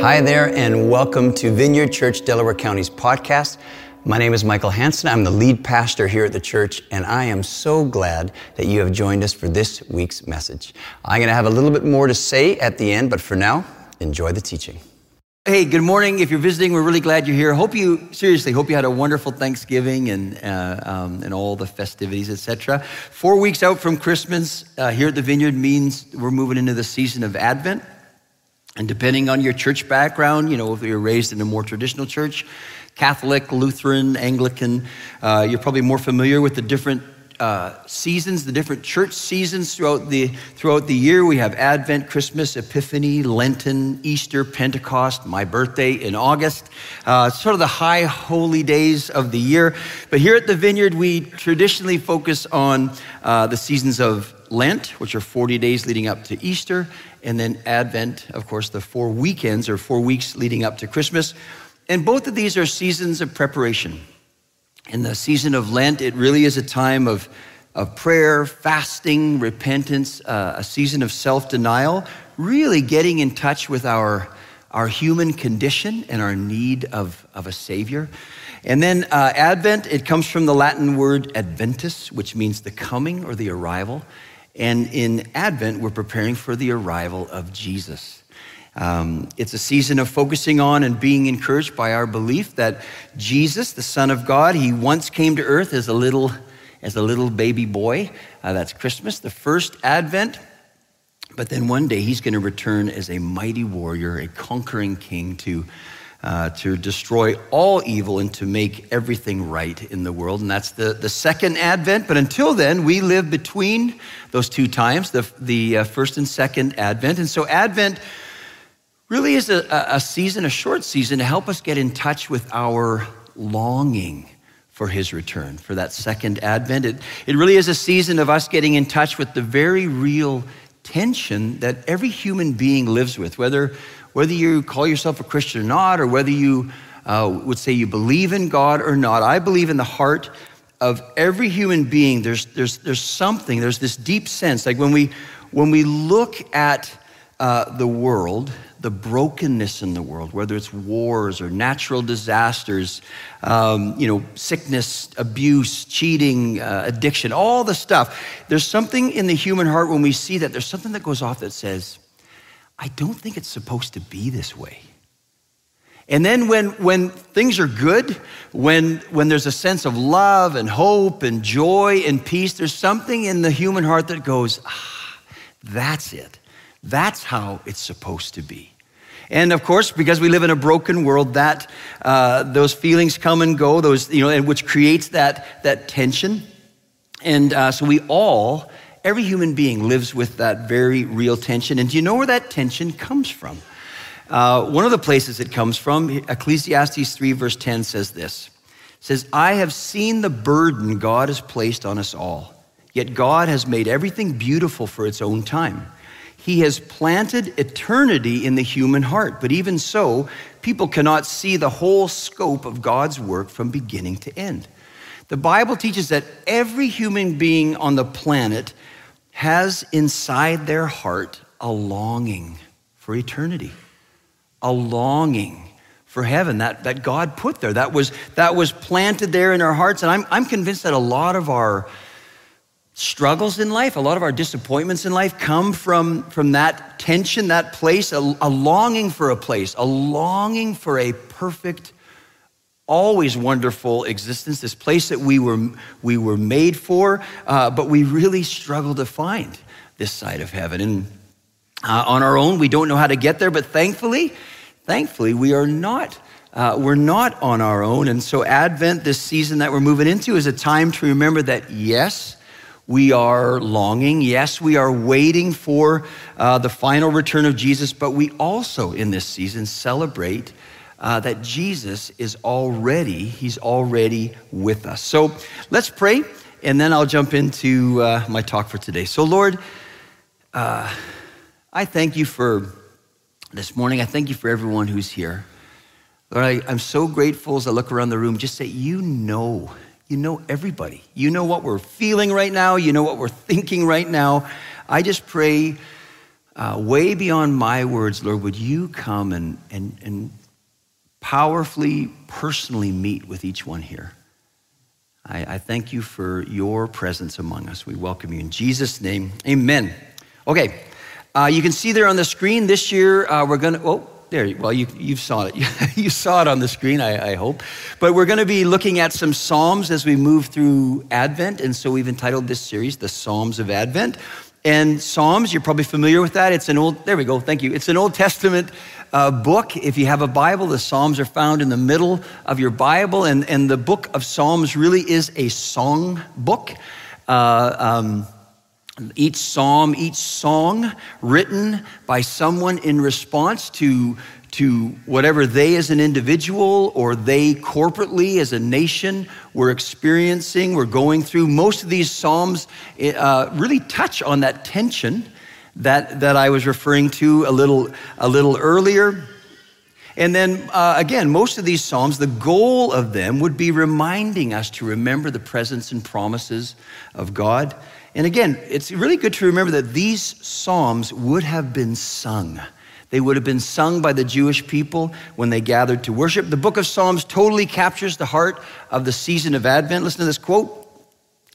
Hi there, and welcome to Vineyard Church Delaware County's podcast. My name is Michael Hanson. I'm the lead pastor here at the church, and I am so glad that you have joined us for this week's message. I'm going to have a little bit more to say at the end, but for now, enjoy the teaching. Hey, good morning. If you're visiting, we're really glad you're here. Hope you seriously hope you had a wonderful Thanksgiving and uh, um, and all the festivities, etc. Four weeks out from Christmas uh, here at the Vineyard means we're moving into the season of Advent. And depending on your church background, you know, if you're raised in a more traditional church, Catholic, Lutheran, Anglican, uh, you're probably more familiar with the different uh, seasons, the different church seasons throughout the, throughout the year. We have Advent, Christmas, Epiphany, Lenten, Easter, Pentecost, my birthday in August, uh, sort of the high holy days of the year. But here at the Vineyard, we traditionally focus on uh, the seasons of Lent, which are 40 days leading up to Easter, and then Advent, of course, the four weekends or four weeks leading up to Christmas. And both of these are seasons of preparation. In the season of Lent, it really is a time of, of prayer, fasting, repentance, uh, a season of self denial, really getting in touch with our, our human condition and our need of, of a Savior. And then uh, Advent, it comes from the Latin word adventus, which means the coming or the arrival. And in Advent, we're preparing for the arrival of Jesus. Um, it's a season of focusing on and being encouraged by our belief that Jesus, the Son of God, he once came to earth as a little, as a little baby boy. Uh, that's Christmas, the first Advent. But then one day he's going to return as a mighty warrior, a conquering king to uh, to destroy all evil and to make everything right in the world. And that's the, the second advent. But until then, we live between those two times, the, the uh, first and second advent. And so, Advent really is a, a season, a short season, to help us get in touch with our longing for his return, for that second advent. It, it really is a season of us getting in touch with the very real tension that every human being lives with, whether whether you call yourself a Christian or not, or whether you uh, would say you believe in God or not, I believe in the heart of every human being. There's, there's, there's something, there's this deep sense. Like when we, when we look at uh, the world, the brokenness in the world, whether it's wars or natural disasters, um, you know, sickness, abuse, cheating, uh, addiction, all the stuff. There's something in the human heart when we see that, there's something that goes off that says, I don't think it's supposed to be this way. And then when, when things are good, when, when there's a sense of love and hope and joy and peace, there's something in the human heart that goes, ah, that's it. That's how it's supposed to be. And of course, because we live in a broken world, that uh, those feelings come and go, those you know, and which creates that that tension. And uh, so we all Every human being lives with that very real tension. And do you know where that tension comes from? Uh, one of the places it comes from, Ecclesiastes 3, verse 10 says this says, I have seen the burden God has placed on us all, yet God has made everything beautiful for its own time. He has planted eternity in the human heart, but even so, people cannot see the whole scope of God's work from beginning to end. The Bible teaches that every human being on the planet has inside their heart a longing for eternity, a longing for heaven that, that God put there, that was, that was planted there in our hearts. And I'm, I'm convinced that a lot of our struggles in life, a lot of our disappointments in life come from, from that tension, that place, a, a longing for a place, a longing for a perfect always wonderful existence, this place that we were, we were made for, uh, but we really struggle to find this side of heaven. And uh, on our own, we don't know how to get there, but thankfully, thankfully, we are not. Uh, we're not on our own. And so, Advent, this season that we're moving into, is a time to remember that, yes, we are longing. Yes, we are waiting for uh, the final return of Jesus, but we also, in this season, celebrate uh, that Jesus is already, he's already with us. So let's pray, and then I'll jump into uh, my talk for today. So, Lord, uh, I thank you for this morning. I thank you for everyone who's here. Lord, I, I'm so grateful as I look around the room just that you know, you know everybody. You know what we're feeling right now, you know what we're thinking right now. I just pray uh, way beyond my words, Lord, would you come and, and, and powerfully, personally meet with each one here? I, I thank you for your presence among us. We welcome you in Jesus' name. Amen. Okay, uh, you can see there on the screen this year, uh, we're going to, oh, there, well, you, you saw it. you saw it on the screen, I, I hope. But we're going to be looking at some Psalms as we move through Advent. And so we've entitled this series, The Psalms of Advent. And Psalms, you're probably familiar with that. It's an old, there we go, thank you. It's an Old Testament uh, book. If you have a Bible, the Psalms are found in the middle of your Bible. And, and the book of Psalms really is a song book. Uh, um, each psalm, each song written by someone in response to to whatever they as an individual or they corporately as a nation were experiencing, were going through. Most of these Psalms uh, really touch on that tension that, that I was referring to a little, a little earlier. And then uh, again, most of these Psalms, the goal of them would be reminding us to remember the presence and promises of God. And again, it's really good to remember that these Psalms would have been sung. They would have been sung by the Jewish people when they gathered to worship. The book of Psalms totally captures the heart of the season of Advent. Listen to this quote.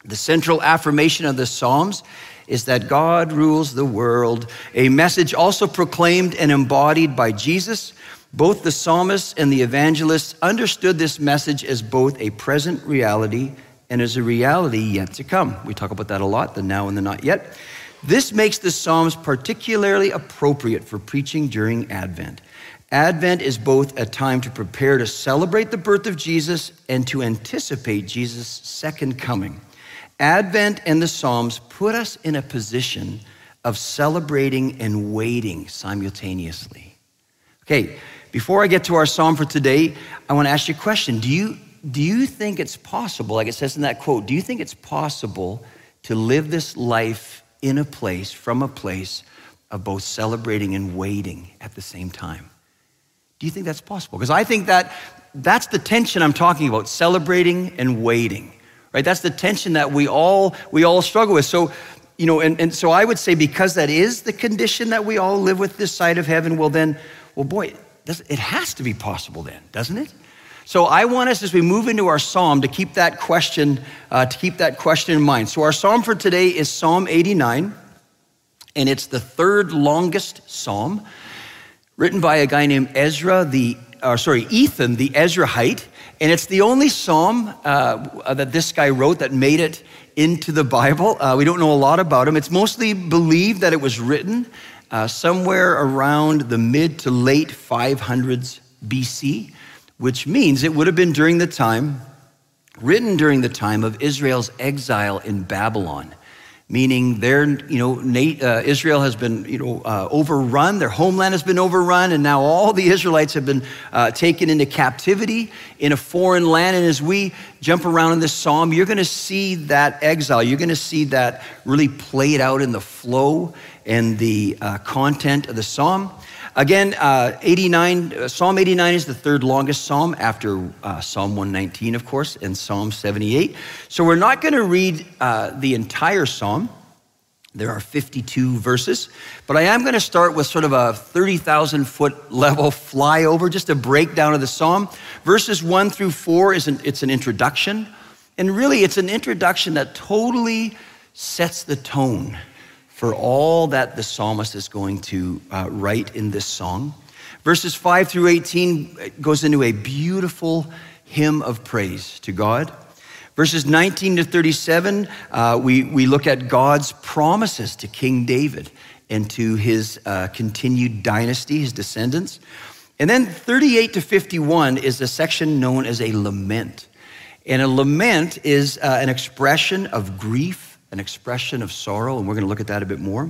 The central affirmation of the Psalms is that God rules the world, a message also proclaimed and embodied by Jesus. Both the psalmists and the evangelists understood this message as both a present reality and as a reality yet to come. We talk about that a lot, the now and the not yet. This makes the Psalms particularly appropriate for preaching during Advent. Advent is both a time to prepare to celebrate the birth of Jesus and to anticipate Jesus' second coming. Advent and the Psalms put us in a position of celebrating and waiting simultaneously. Okay, before I get to our psalm for today, I want to ask you a question. Do you, do you think it's possible, like it says in that quote, do you think it's possible to live this life in a place, from a place of both celebrating and waiting at the same time. Do you think that's possible? Because I think that that's the tension I'm talking about, celebrating and waiting. Right? That's the tension that we all we all struggle with. So, you know, and, and so I would say because that is the condition that we all live with this side of heaven, well then, well boy, it has to be possible then, doesn't it? So I want us, as we move into our psalm, to keep that question, uh, to keep that question in mind. So our psalm for today is Psalm 89, and it's the third longest psalm, written by a guy named Ezra, the uh, sorry, Ethan, the Ezrahite, and it's the only psalm uh, that this guy wrote that made it into the Bible. Uh, we don't know a lot about him. It's mostly believed that it was written uh, somewhere around the mid to late 500s BC which means it would have been during the time, written during the time of Israel's exile in Babylon, meaning their, you know, uh, Israel has been, you know, uh, overrun, their homeland has been overrun, and now all the Israelites have been uh, taken into captivity in a foreign land. And as we jump around in this psalm, you're going to see that exile. You're going to see that really played out in the flow and the uh, content of the psalm. Again, uh, 89, uh, Psalm 89 is the third longest psalm after uh, Psalm 119, of course, and Psalm 78. So we're not going to read uh, the entire psalm. There are 52 verses, but I am going to start with sort of a 30,000 foot level flyover, just a breakdown of the psalm. Verses 1 through 4 is an, it's an introduction, and really it's an introduction that totally sets the tone for all that the psalmist is going to uh, write in this song. Verses 5 through 18 goes into a beautiful hymn of praise to God. Verses 19 to 37, uh, we, we look at God's promises to King David and to his uh, continued dynasty, his descendants. And then 38 to 51 is a section known as a lament. And a lament is uh, an expression of grief an expression of sorrow, and we're going to look at that a bit more.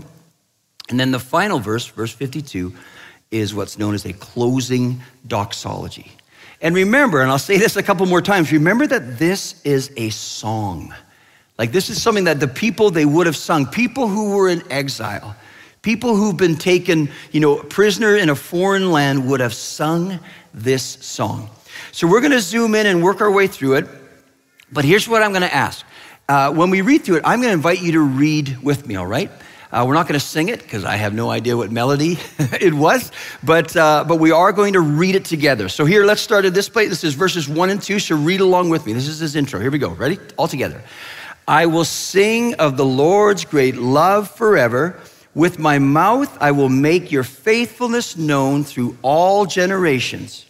And then the final verse, verse 52, is what's known as a closing doxology. And remember, and I'll say this a couple more times, remember that this is a song. Like this is something that the people they would have sung, people who were in exile, people who've been taken, you know, prisoner in a foreign land would have sung this song. So we're going to zoom in and work our way through it. But here's what I'm going to ask uh, when we read through it, I'm going to invite you to read with me, all right? Uh, we're not going to sing it because I have no idea what melody it was, but, uh, but we are going to read it together. So here, let's start at this place. This is verses one and two, so read along with me. This is his intro. Here we go. Ready? All together. I will sing of the Lord's great love forever. With my mouth, I will make your faithfulness known through all generations.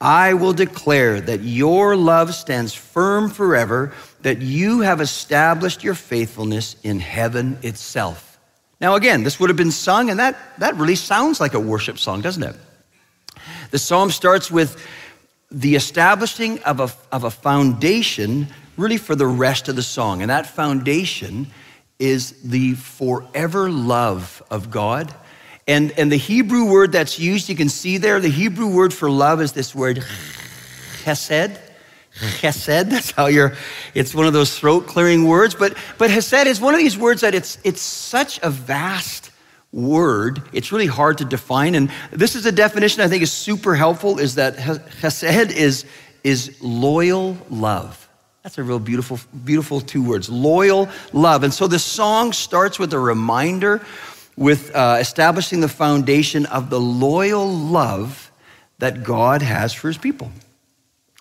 I will declare that your love stands firm forever, that you have established your faithfulness in heaven itself. Now, again, this would have been sung, and that, that really sounds like a worship song, doesn't it? The psalm starts with the establishing of a, of a foundation, really for the rest of the song. And that foundation is the forever love of God and, and the Hebrew word that's used, you can see there, the Hebrew word for love is this word chesed. Chesed, that's how you're, it's one of those throat clearing words. But, but chesed is one of these words that it's, it's such a vast word. It's really hard to define. And this is a definition I think is super helpful is that chesed is, is loyal love. That's a real beautiful, beautiful two words loyal love. And so the song starts with a reminder with uh, establishing the foundation of the loyal love that God has for his people.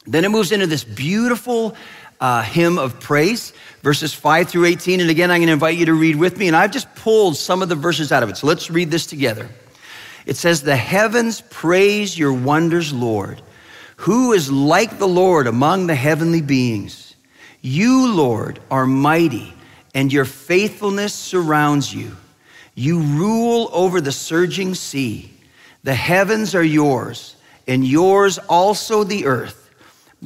Then it moves into this beautiful uh, hymn of praise, verses 5 through 18. And again, I'm going to invite you to read with me. And I've just pulled some of the verses out of it. So let's read this together. It says, The heavens praise your wonders, Lord. Who is like the Lord among the heavenly beings? You, Lord, are mighty, and your faithfulness surrounds you. You rule over the surging sea. The heavens are yours, and yours also the earth.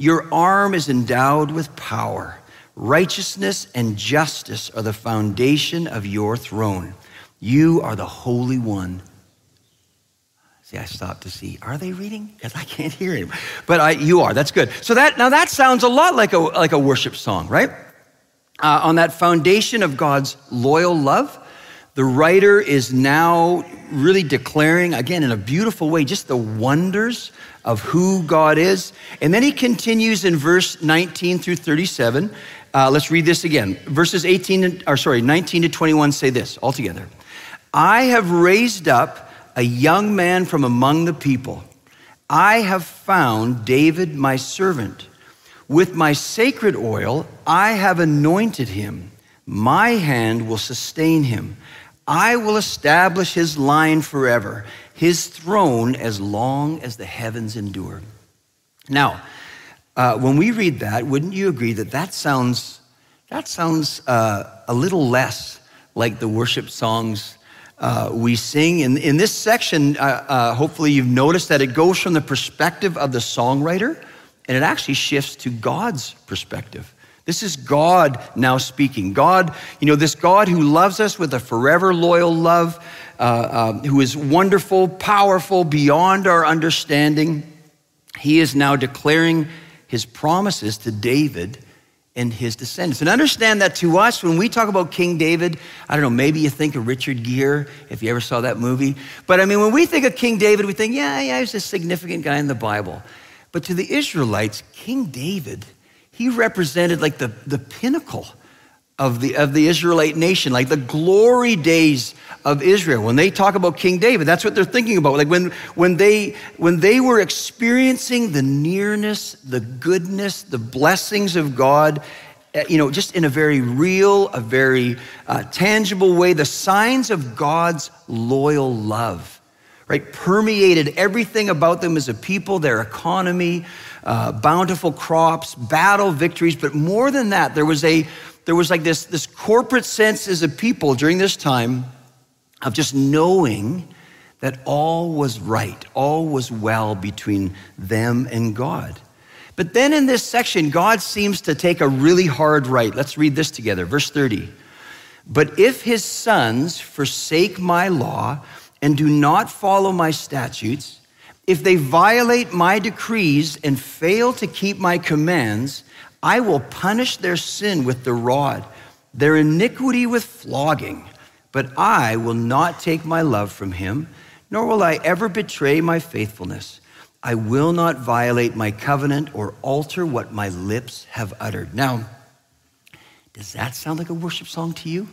Your arm is endowed with power. Righteousness and justice are the foundation of your throne. You are the Holy One. See, I stopped to see. Are they reading? Because I can't hear him. But I, you are. That's good. So that now that sounds a lot like a like a worship song, right? Uh, on that foundation of God's loyal love, the writer is now really declaring, again, in a beautiful way, just the wonders of who God is. And then he continues in verse 19 through 37. Uh, let's read this again. Verses 18, or sorry, 19 to 21 say this all together. I have raised up a young man from among the people. I have found David, my servant. With my sacred oil, I have anointed him. My hand will sustain him. I will establish his line forever, his throne as long as the heavens endure. Now, uh, when we read that, wouldn't you agree that that sounds, that sounds uh, a little less like the worship songs uh, we sing? In, in this section, uh, uh, hopefully you've noticed that it goes from the perspective of the songwriter and it actually shifts to God's perspective. This is God now speaking. God, you know, this God who loves us with a forever loyal love, uh, uh, who is wonderful, powerful, beyond our understanding. He is now declaring his promises to David and his descendants. And understand that to us, when we talk about King David, I don't know, maybe you think of Richard Gere, if you ever saw that movie. But I mean, when we think of King David, we think, yeah, yeah, he's a significant guy in the Bible. But to the Israelites, King David he represented like the, the pinnacle of the, of the Israelite nation, like the glory days of Israel. When they talk about King David, that's what they're thinking about. Like when, when, they, when they were experiencing the nearness, the goodness, the blessings of God, eh, you know, just in a very real, a very uh, tangible way, the signs of God's loyal love, right, permeated everything about them as a people, their economy, uh, bountiful crops, battle victories, but more than that, there was a there was like this, this corporate sense as a people during this time of just knowing that all was right, all was well between them and God. But then in this section, God seems to take a really hard right. Let's read this together. Verse 30. But if his sons forsake my law and do not follow my statutes, if they violate my decrees and fail to keep my commands, I will punish their sin with the rod, their iniquity with flogging. But I will not take my love from him, nor will I ever betray my faithfulness. I will not violate my covenant or alter what my lips have uttered. Now, does that sound like a worship song to you?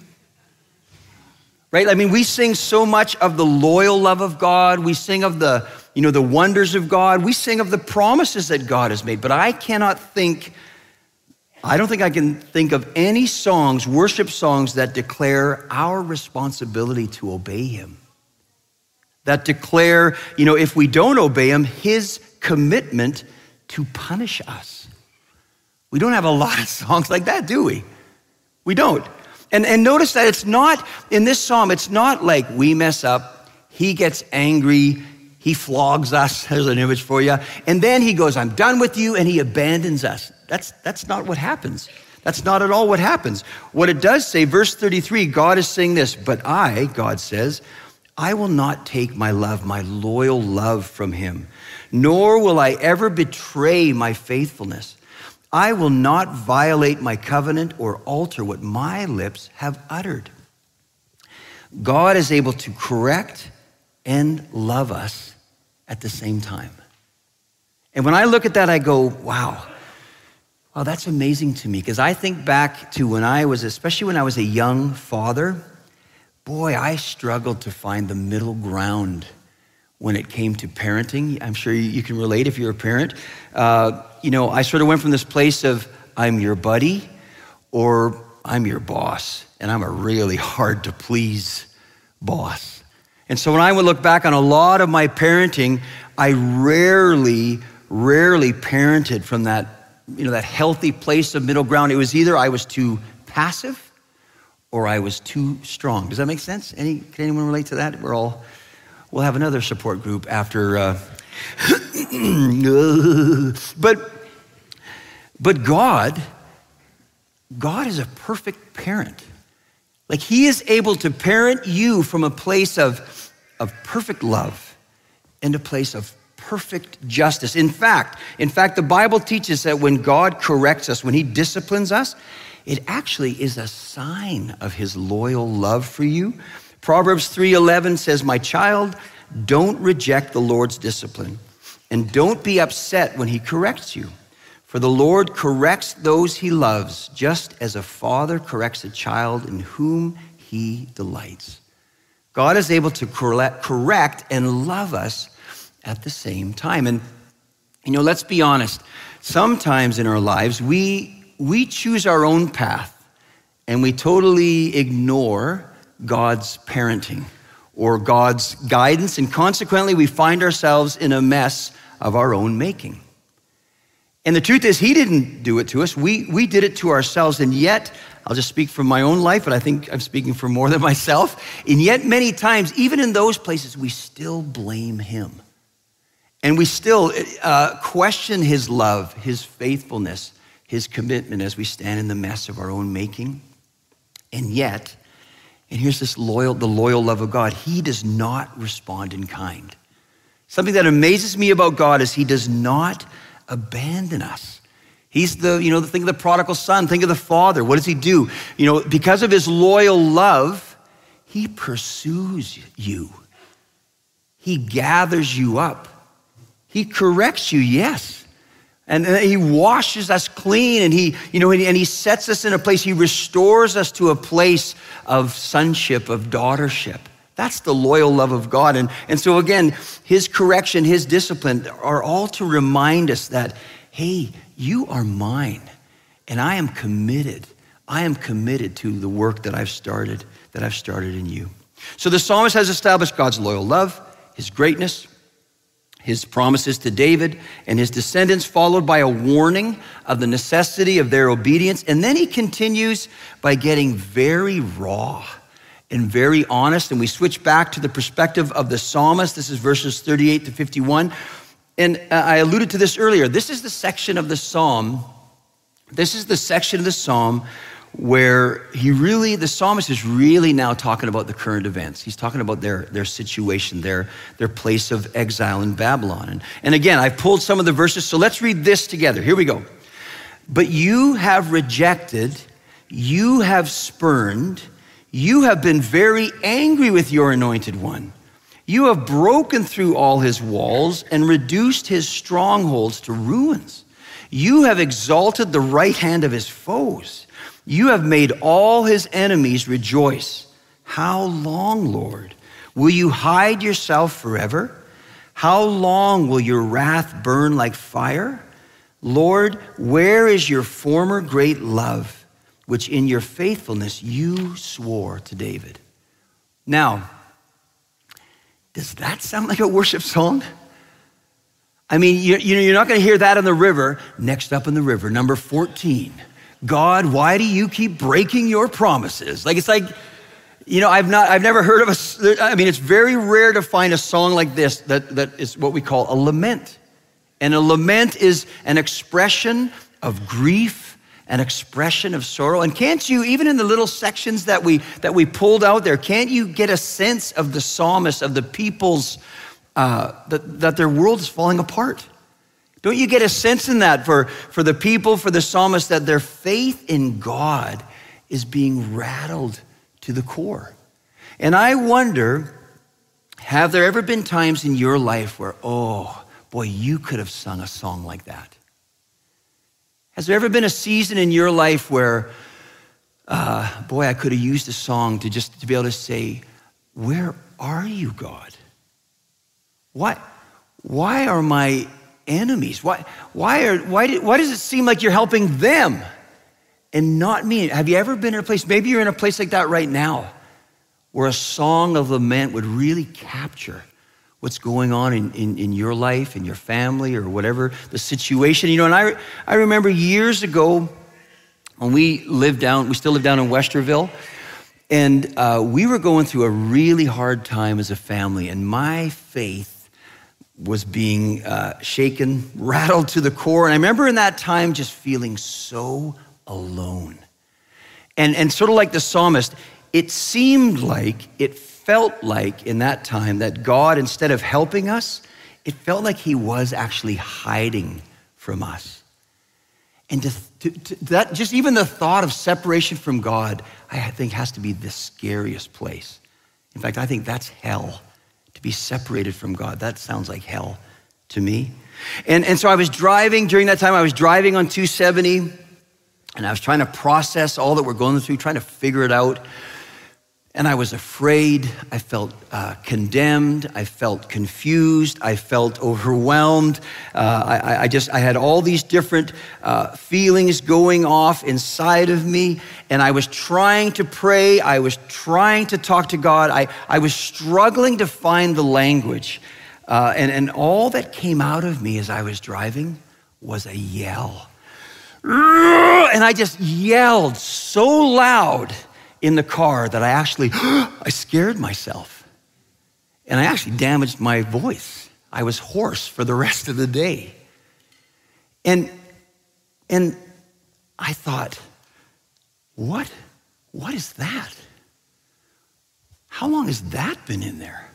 right? I mean, we sing so much of the loyal love of God. We sing of the, you know, the wonders of God. We sing of the promises that God has made. But I cannot think, I don't think I can think of any songs, worship songs, that declare our responsibility to obey Him. That declare, you know, if we don't obey Him, His commitment to punish us. We don't have a lot of songs like that, do we? We don't. And, and notice that it's not, in this psalm, it's not like we mess up, he gets angry, he flogs us, there's an image for you, and then he goes, I'm done with you, and he abandons us. That's, that's not what happens. That's not at all what happens. What it does say, verse 33, God is saying this, but I, God says, I will not take my love, my loyal love from him, nor will I ever betray my faithfulness. I will not violate my covenant or alter what my lips have uttered. God is able to correct and love us at the same time. And when I look at that, I go, wow, wow, that's amazing to me. Because I think back to when I was, especially when I was a young father, boy, I struggled to find the middle ground when it came to parenting. I'm sure you can relate if you're a parent. Uh, you know, I sort of went from this place of I'm your buddy or I'm your boss, and I'm a really hard to please boss. And so when I would look back on a lot of my parenting, I rarely, rarely parented from that, you know, that healthy place of middle ground. It was either I was too passive or I was too strong. Does that make sense? Any, can anyone relate to that? We're all We'll have another support group after. Uh, but, but God, God is a perfect parent. Like He is able to parent you from a place of, of perfect love and a place of perfect justice. In fact, in fact, the Bible teaches that when God corrects us, when He disciplines us, it actually is a sign of His loyal love for you Proverbs 3:11 says, "My child, don't reject the Lord's discipline, and don't be upset when he corrects you. For the Lord corrects those he loves, just as a father corrects a child in whom he delights." God is able to correct and love us at the same time. And you know, let's be honest. Sometimes in our lives, we we choose our own path and we totally ignore God's parenting or God's guidance, and consequently, we find ourselves in a mess of our own making. And the truth is, He didn't do it to us, we, we did it to ourselves, and yet, I'll just speak from my own life, but I think I'm speaking for more than myself. And yet, many times, even in those places, we still blame Him. And we still uh, question His love, His faithfulness, His commitment as we stand in the mess of our own making. And yet, and here's this loyal, the loyal love of God. He does not respond in kind. Something that amazes me about God is he does not abandon us. He's the, you know, think of the prodigal son, think of the father. What does he do? You know, because of his loyal love, he pursues you. He gathers you up. He corrects you, yes. And he washes us clean and he, you know, and he sets us in a place, he restores us to a place of sonship, of daughtership. That's the loyal love of God. And, and so again, his correction, his discipline are all to remind us that, hey, you are mine and I am committed. I am committed to the work that I've started, that I've started in you. So the psalmist has established God's loyal love, his greatness, his promises to David and his descendants, followed by a warning of the necessity of their obedience. And then he continues by getting very raw and very honest. And we switch back to the perspective of the psalmist. This is verses 38 to 51. And uh, I alluded to this earlier. This is the section of the psalm. This is the section of the psalm where he really, the psalmist is really now talking about the current events. He's talking about their, their situation, their, their place of exile in Babylon. And, and again, I've pulled some of the verses, so let's read this together. Here we go. But you have rejected, you have spurned, you have been very angry with your anointed one. You have broken through all his walls and reduced his strongholds to ruins. You have exalted the right hand of his foes. You have made all his enemies rejoice. How long, Lord? Will you hide yourself forever? How long will your wrath burn like fire? Lord, where is your former great love, which in your faithfulness you swore to David? Now, does that sound like a worship song? I mean, you, you know, you're not going to hear that on the river. Next up in the river, number 14. God, why do you keep breaking your promises? Like, it's like, you know, I've not, I've never heard of a, I mean, it's very rare to find a song like this that, that is what we call a lament. And a lament is an expression of grief, an expression of sorrow. And can't you, even in the little sections that we, that we pulled out there, can't you get a sense of the psalmist, of the people's, uh, that, that their world is falling apart? Don't you get a sense in that for, for the people, for the psalmist, that their faith in God is being rattled to the core. And I wonder have there ever been times in your life where, oh, boy, you could have sung a song like that? Has there ever been a season in your life where, uh, boy, I could have used a song to just to be able to say, Where are you, God? Why, why are my enemies? Why, why, are, why, did, why does it seem like you're helping them? and not me. Have you ever been in a place, maybe you're in a place like that right now, where a song of lament would really capture what's going on in, in, in, your life, in your family, or whatever the situation. You know, and I, I remember years ago when we lived down, we still live down in Westerville, and uh, we were going through a really hard time as a family, and my faith was being uh, shaken, rattled to the core. And I remember in that time just feeling so alone. And, and sort of like the psalmist, it seemed like, it felt like in that time that God, instead of helping us, it felt like he was actually hiding from us. And to, to, to that, just even the thought of separation from God, I think has to be the scariest place. In fact, I think that's hell. To be separated from God, that sounds like hell to me. And, and so I was driving during that time, I was driving on 270 and I was trying to process all that we're going through, trying to figure it out. And I was afraid. I felt uh, condemned. I felt confused. I felt overwhelmed. Uh, I, I, just, I had all these different uh, feelings going off inside of me. And I was trying to pray. I was trying to talk to God. I, I was struggling to find the language. Uh, and, and all that came out of me as I was driving was a yell and I just yelled so loud in the car that I actually I scared myself. And I actually damaged my voice. I was hoarse for the rest of the day. And and I thought, what what is that? How long has that been in there?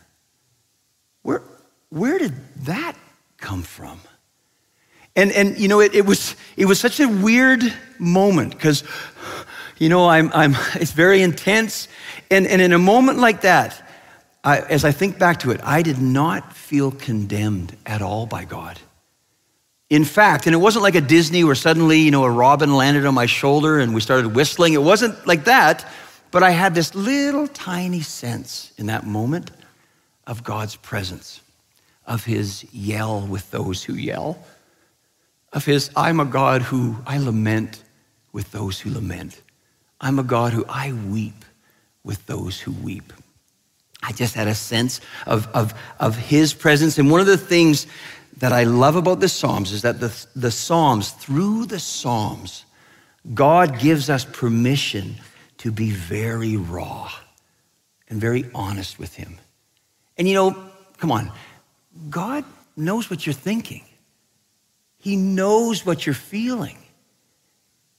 Where where did that come from? And, and you know, it, it, was, it was such a weird moment because, you know, I'm, I'm, it's very intense. And, and in a moment like that, I, as I think back to it, I did not feel condemned at all by God. In fact, and it wasn't like a Disney where suddenly, you know, a robin landed on my shoulder and we started whistling. It wasn't like that, but I had this little tiny sense in that moment of God's presence, of his yell with those who yell of his, I'm a God who I lament with those who lament. I'm a God who I weep with those who weep. I just had a sense of, of, of his presence. And one of the things that I love about the Psalms is that the, the Psalms, through the Psalms, God gives us permission to be very raw and very honest with him. And you know, come on, God knows what you're thinking. He knows what you're feeling.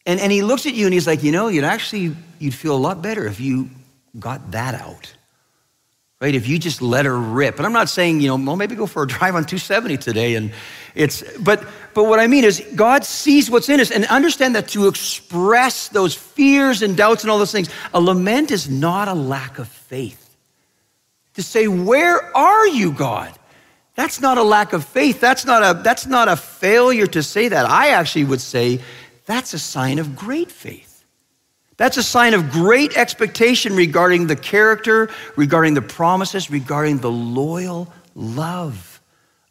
And, and he looks at you and he's like, you know, you'd actually, you'd feel a lot better if you got that out. Right? If you just let her rip. And I'm not saying, you know, well, maybe go for a drive on 270 today. And it's, but, but what I mean is God sees what's in us and understand that to express those fears and doubts and all those things, a lament is not a lack of faith. To say, where are you, God? That's not a lack of faith. That's not a, that's not a failure to say that. I actually would say that's a sign of great faith. That's a sign of great expectation regarding the character, regarding the promises, regarding the loyal love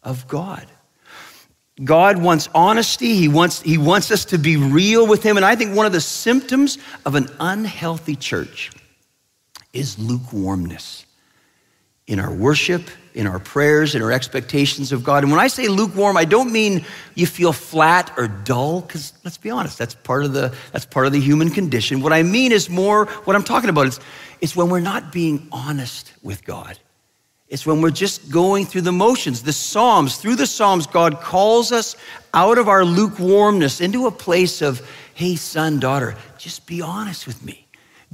of God. God wants honesty. He wants, he wants us to be real with Him. And I think one of the symptoms of an unhealthy church is lukewarmness in our worship, in our prayers, in our expectations of God. And when I say lukewarm, I don't mean you feel flat or dull, because let's be honest, that's part of the that's part of the human condition. What I mean is more what I'm talking about. It's, it's when we're not being honest with God. It's when we're just going through the motions. The Psalms, through the Psalms, God calls us out of our lukewarmness into a place of, hey, son, daughter, just be honest with me.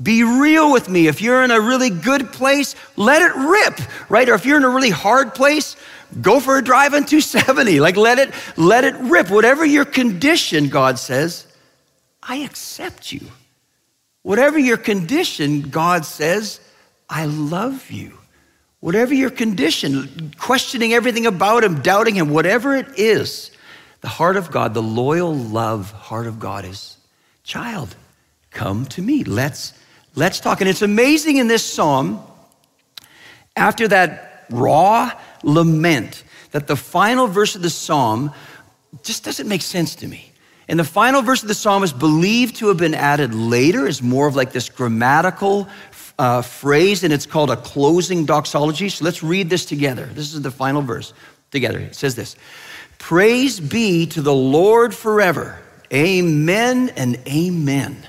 Be real with me. If you're in a really good place, let it rip, right? Or if you're in a really hard place, go for a drive on 270. Like let it let it rip. Whatever your condition, God says, I accept you. Whatever your condition, God says, I love you. Whatever your condition, questioning everything about him, doubting him, whatever it is, the heart of God, the loyal love heart of God is, child, come to me. Let's Let's talk. And it's amazing in this psalm, after that raw lament, that the final verse of the psalm just doesn't make sense to me. And the final verse of the psalm is believed to have been added later, is more of like this grammatical uh, phrase, and it's called a closing doxology. So let's read this together. This is the final verse together. It says this Praise be to the Lord forever. Amen and amen.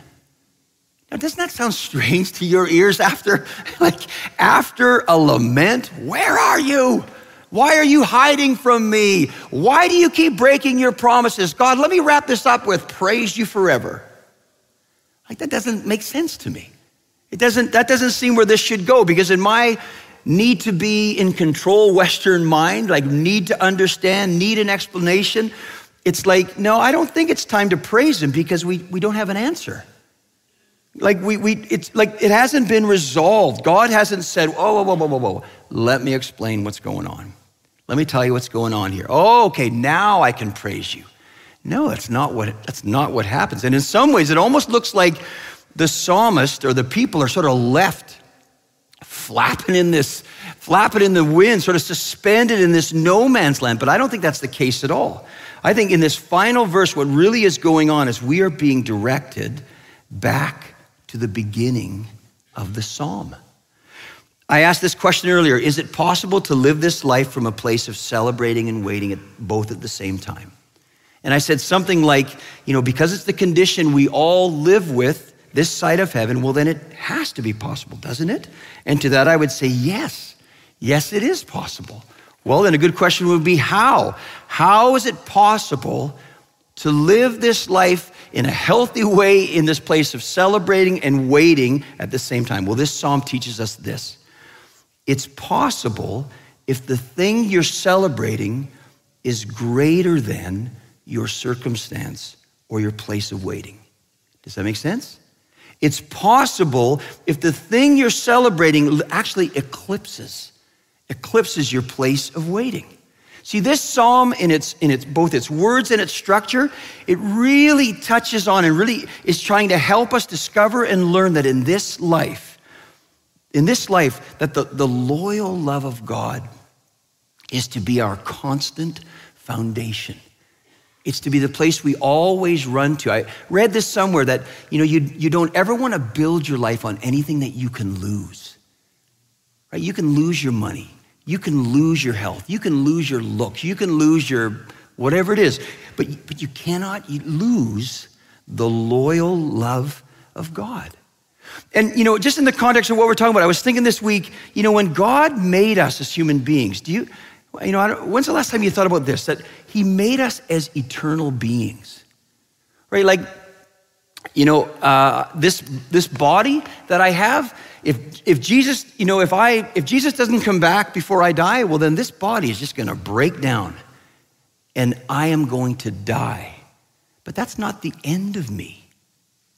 Now, doesn't that sound strange to your ears after, like, after a lament? Where are you? Why are you hiding from me? Why do you keep breaking your promises? God, let me wrap this up with praise you forever. Like, that doesn't make sense to me. It doesn't, that doesn't seem where this should go because in my need to be in control Western mind, like need to understand, need an explanation, it's like, no, I don't think it's time to praise him because we, we don't have an answer. Like we, we, it's like it hasn't been resolved. God hasn't said, "Oh, whoa, whoa, whoa, whoa, whoa. Let me explain what's going on. Let me tell you what's going on here. Oh, okay, now I can praise you." No, that's not what that's not what happens. And in some ways, it almost looks like the psalmist or the people are sort of left flapping in this, flapping in the wind, sort of suspended in this no man's land. But I don't think that's the case at all. I think in this final verse, what really is going on is we are being directed back to the beginning of the psalm. I asked this question earlier Is it possible to live this life from a place of celebrating and waiting at both at the same time? And I said something like, you know, because it's the condition we all live with this side of heaven, well, then it has to be possible, doesn't it? And to that I would say, yes, yes, it is possible. Well, then a good question would be how? How is it possible to live this life in a healthy way in this place of celebrating and waiting at the same time? Well, this psalm teaches us this. It's possible if the thing you're celebrating is greater than your circumstance or your place of waiting. Does that make sense? It's possible if the thing you're celebrating actually eclipses, eclipses your place of waiting. See, this psalm, in its, in its both its words and its structure, it really touches on and really is trying to help us discover and learn that in this life, in this life, that the, the loyal love of God is to be our constant foundation. It's to be the place we always run to. I read this somewhere that you know you, you don't ever want to build your life on anything that you can lose. Right? You can lose your money. You can lose your health. You can lose your looks. You can lose your whatever it is. But, but you cannot lose the loyal love of God. And, you know, just in the context of what we're talking about, I was thinking this week, you know, when God made us as human beings, do you, you know, when's the last time you thought about this? That He made us as eternal beings, right? Like, you know, uh, this, this body that I have, if, if Jesus, you know, if I, if Jesus doesn't come back before I die, well, then this body is just going to break down and I am going to die. But that's not the end of me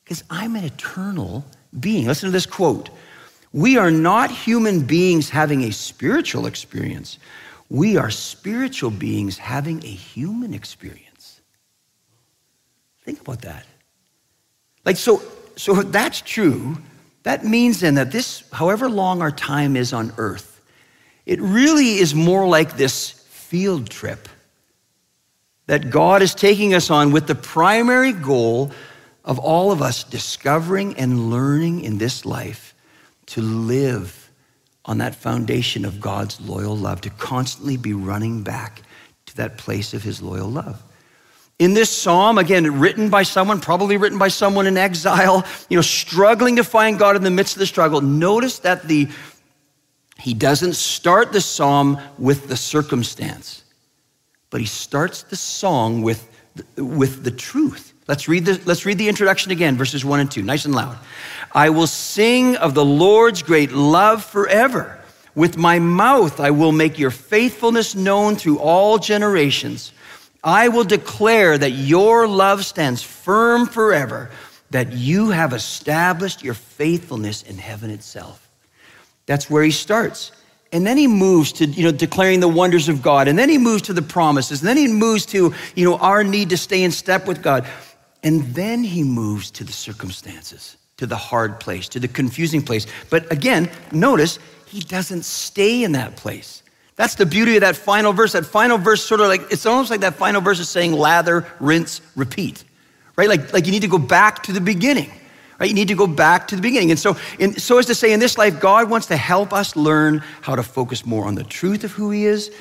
because I'm an eternal being. Listen to this quote. We are not human beings having a spiritual experience. We are spiritual beings having a human experience. Think about that. Like, so so if that's true, that means then that this, however long our time is on earth, it really is more like this field trip that God is taking us on with the primary goal of all of us discovering and learning in this life to live on that foundation of God's loyal love, to constantly be running back to that place of his loyal love. In this psalm, again, written by someone, probably written by someone in exile, you know, struggling to find God in the midst of the struggle, notice that the he doesn't start the psalm with the circumstance, but he starts the song with, with the truth. Let's read, the, let's read the introduction again, verses one and two, nice and loud. I will sing of the Lord's great love forever. With my mouth, I will make your faithfulness known through all generations. I will declare that your love stands firm forever, that you have established your faithfulness in heaven itself. That's where he starts. And then he moves to, you know, declaring the wonders of God. And then he moves to the promises. And then he moves to, you know, our need to stay in step with God. And then he moves to the circumstances, to the hard place, to the confusing place. But again, notice he doesn't stay in that place. That's the beauty of that final verse. That final verse sort of like, it's almost like that final verse is saying lather, rinse, repeat, right? Like, like you need to go back to the beginning, right? You need to go back to the beginning. And so, in, so as to say, in this life, God wants to help us learn how to focus more on the truth of who He is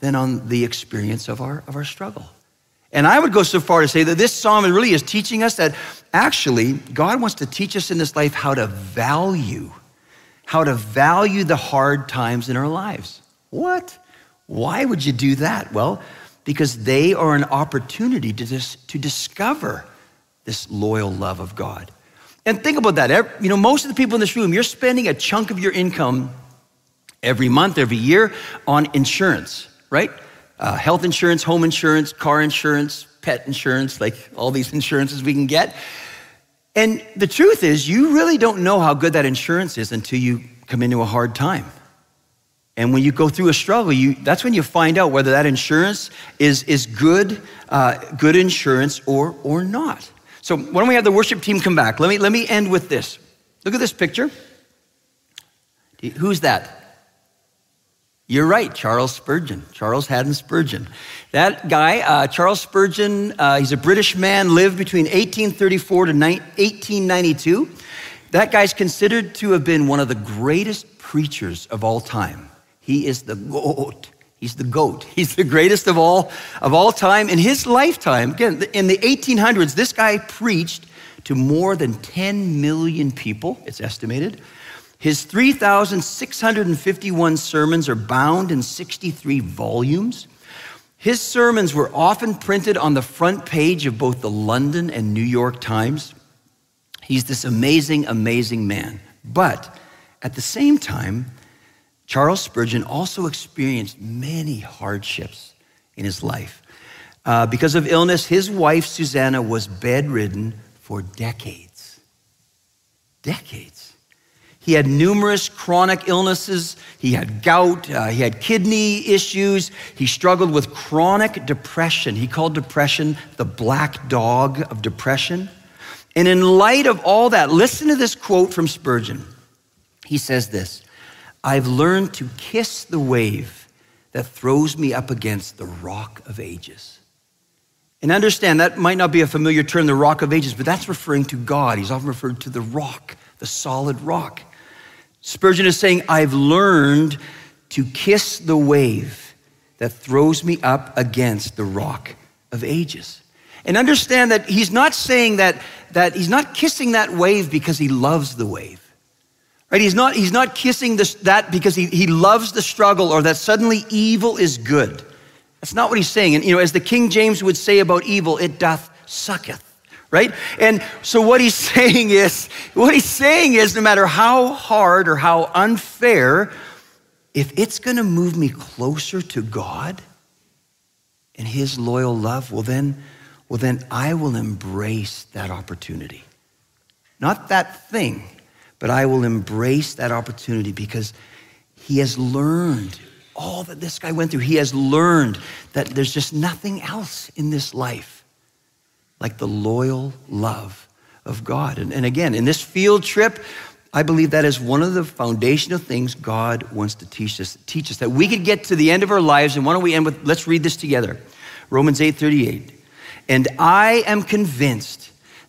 than on the experience of our, of our struggle. And I would go so far to say that this psalm really is teaching us that actually God wants to teach us in this life how to value, how to value the hard times in our lives. What? Why would you do that? Well, because they are an opportunity to, dis- to discover this loyal love of God. And think about that. You know, most of the people in this room, you're spending a chunk of your income every month, every year on insurance, right? Uh, health insurance, home insurance, car insurance, pet insurance, like all these insurances we can get. And the truth is, you really don't know how good that insurance is until you come into a hard time. And when you go through a struggle, you, that's when you find out whether that insurance is, is good, uh, good insurance or, or not. So why don't we have the worship team come back? Let me, let me end with this. Look at this picture. Who's that? You're right, Charles Spurgeon, Charles Haddon Spurgeon. That guy, uh, Charles Spurgeon, uh, he's a British man, lived between 1834 to 1892. That guy's considered to have been one of the greatest preachers of all time. He is the goat. He's the goat. He's the greatest of all of all time. In his lifetime, again, in the 1800s, this guy preached to more than 10 million people, it's estimated. His 3,651 sermons are bound in 63 volumes. His sermons were often printed on the front page of both the London and New York Times. He's this amazing, amazing man. But at the same time, Charles Spurgeon also experienced many hardships in his life. Uh, because of illness, his wife, Susanna, was bedridden for decades. Decades. He had numerous chronic illnesses. He had gout. Uh, he had kidney issues. He struggled with chronic depression. He called depression the black dog of depression. And in light of all that, listen to this quote from Spurgeon. He says this I've learned to kiss the wave that throws me up against the rock of ages. And understand that might not be a familiar term, the rock of ages, but that's referring to God. He's often referred to the rock, the solid rock. Spurgeon is saying, I've learned to kiss the wave that throws me up against the rock of ages. And understand that he's not saying that, that he's not kissing that wave because he loves the wave. Right? He's not, he's not kissing this, that because he, he loves the struggle or that suddenly evil is good. That's not what he's saying. And you know, as the King James would say about evil, it doth sucketh right? And so what he's saying is, what he's saying is no matter how hard or how unfair, if it's going to move me closer to God and his loyal love, well then, well then I will embrace that opportunity. Not that thing, but I will embrace that opportunity because he has learned all that this guy went through. He has learned that there's just nothing else in this life like the loyal love of God. And, and again, in this field trip, I believe that is one of the foundational things God wants to teach us, teach us that we could get to the end of our lives. And why don't we end with, let's read this together. Romans 8 38. And I am convinced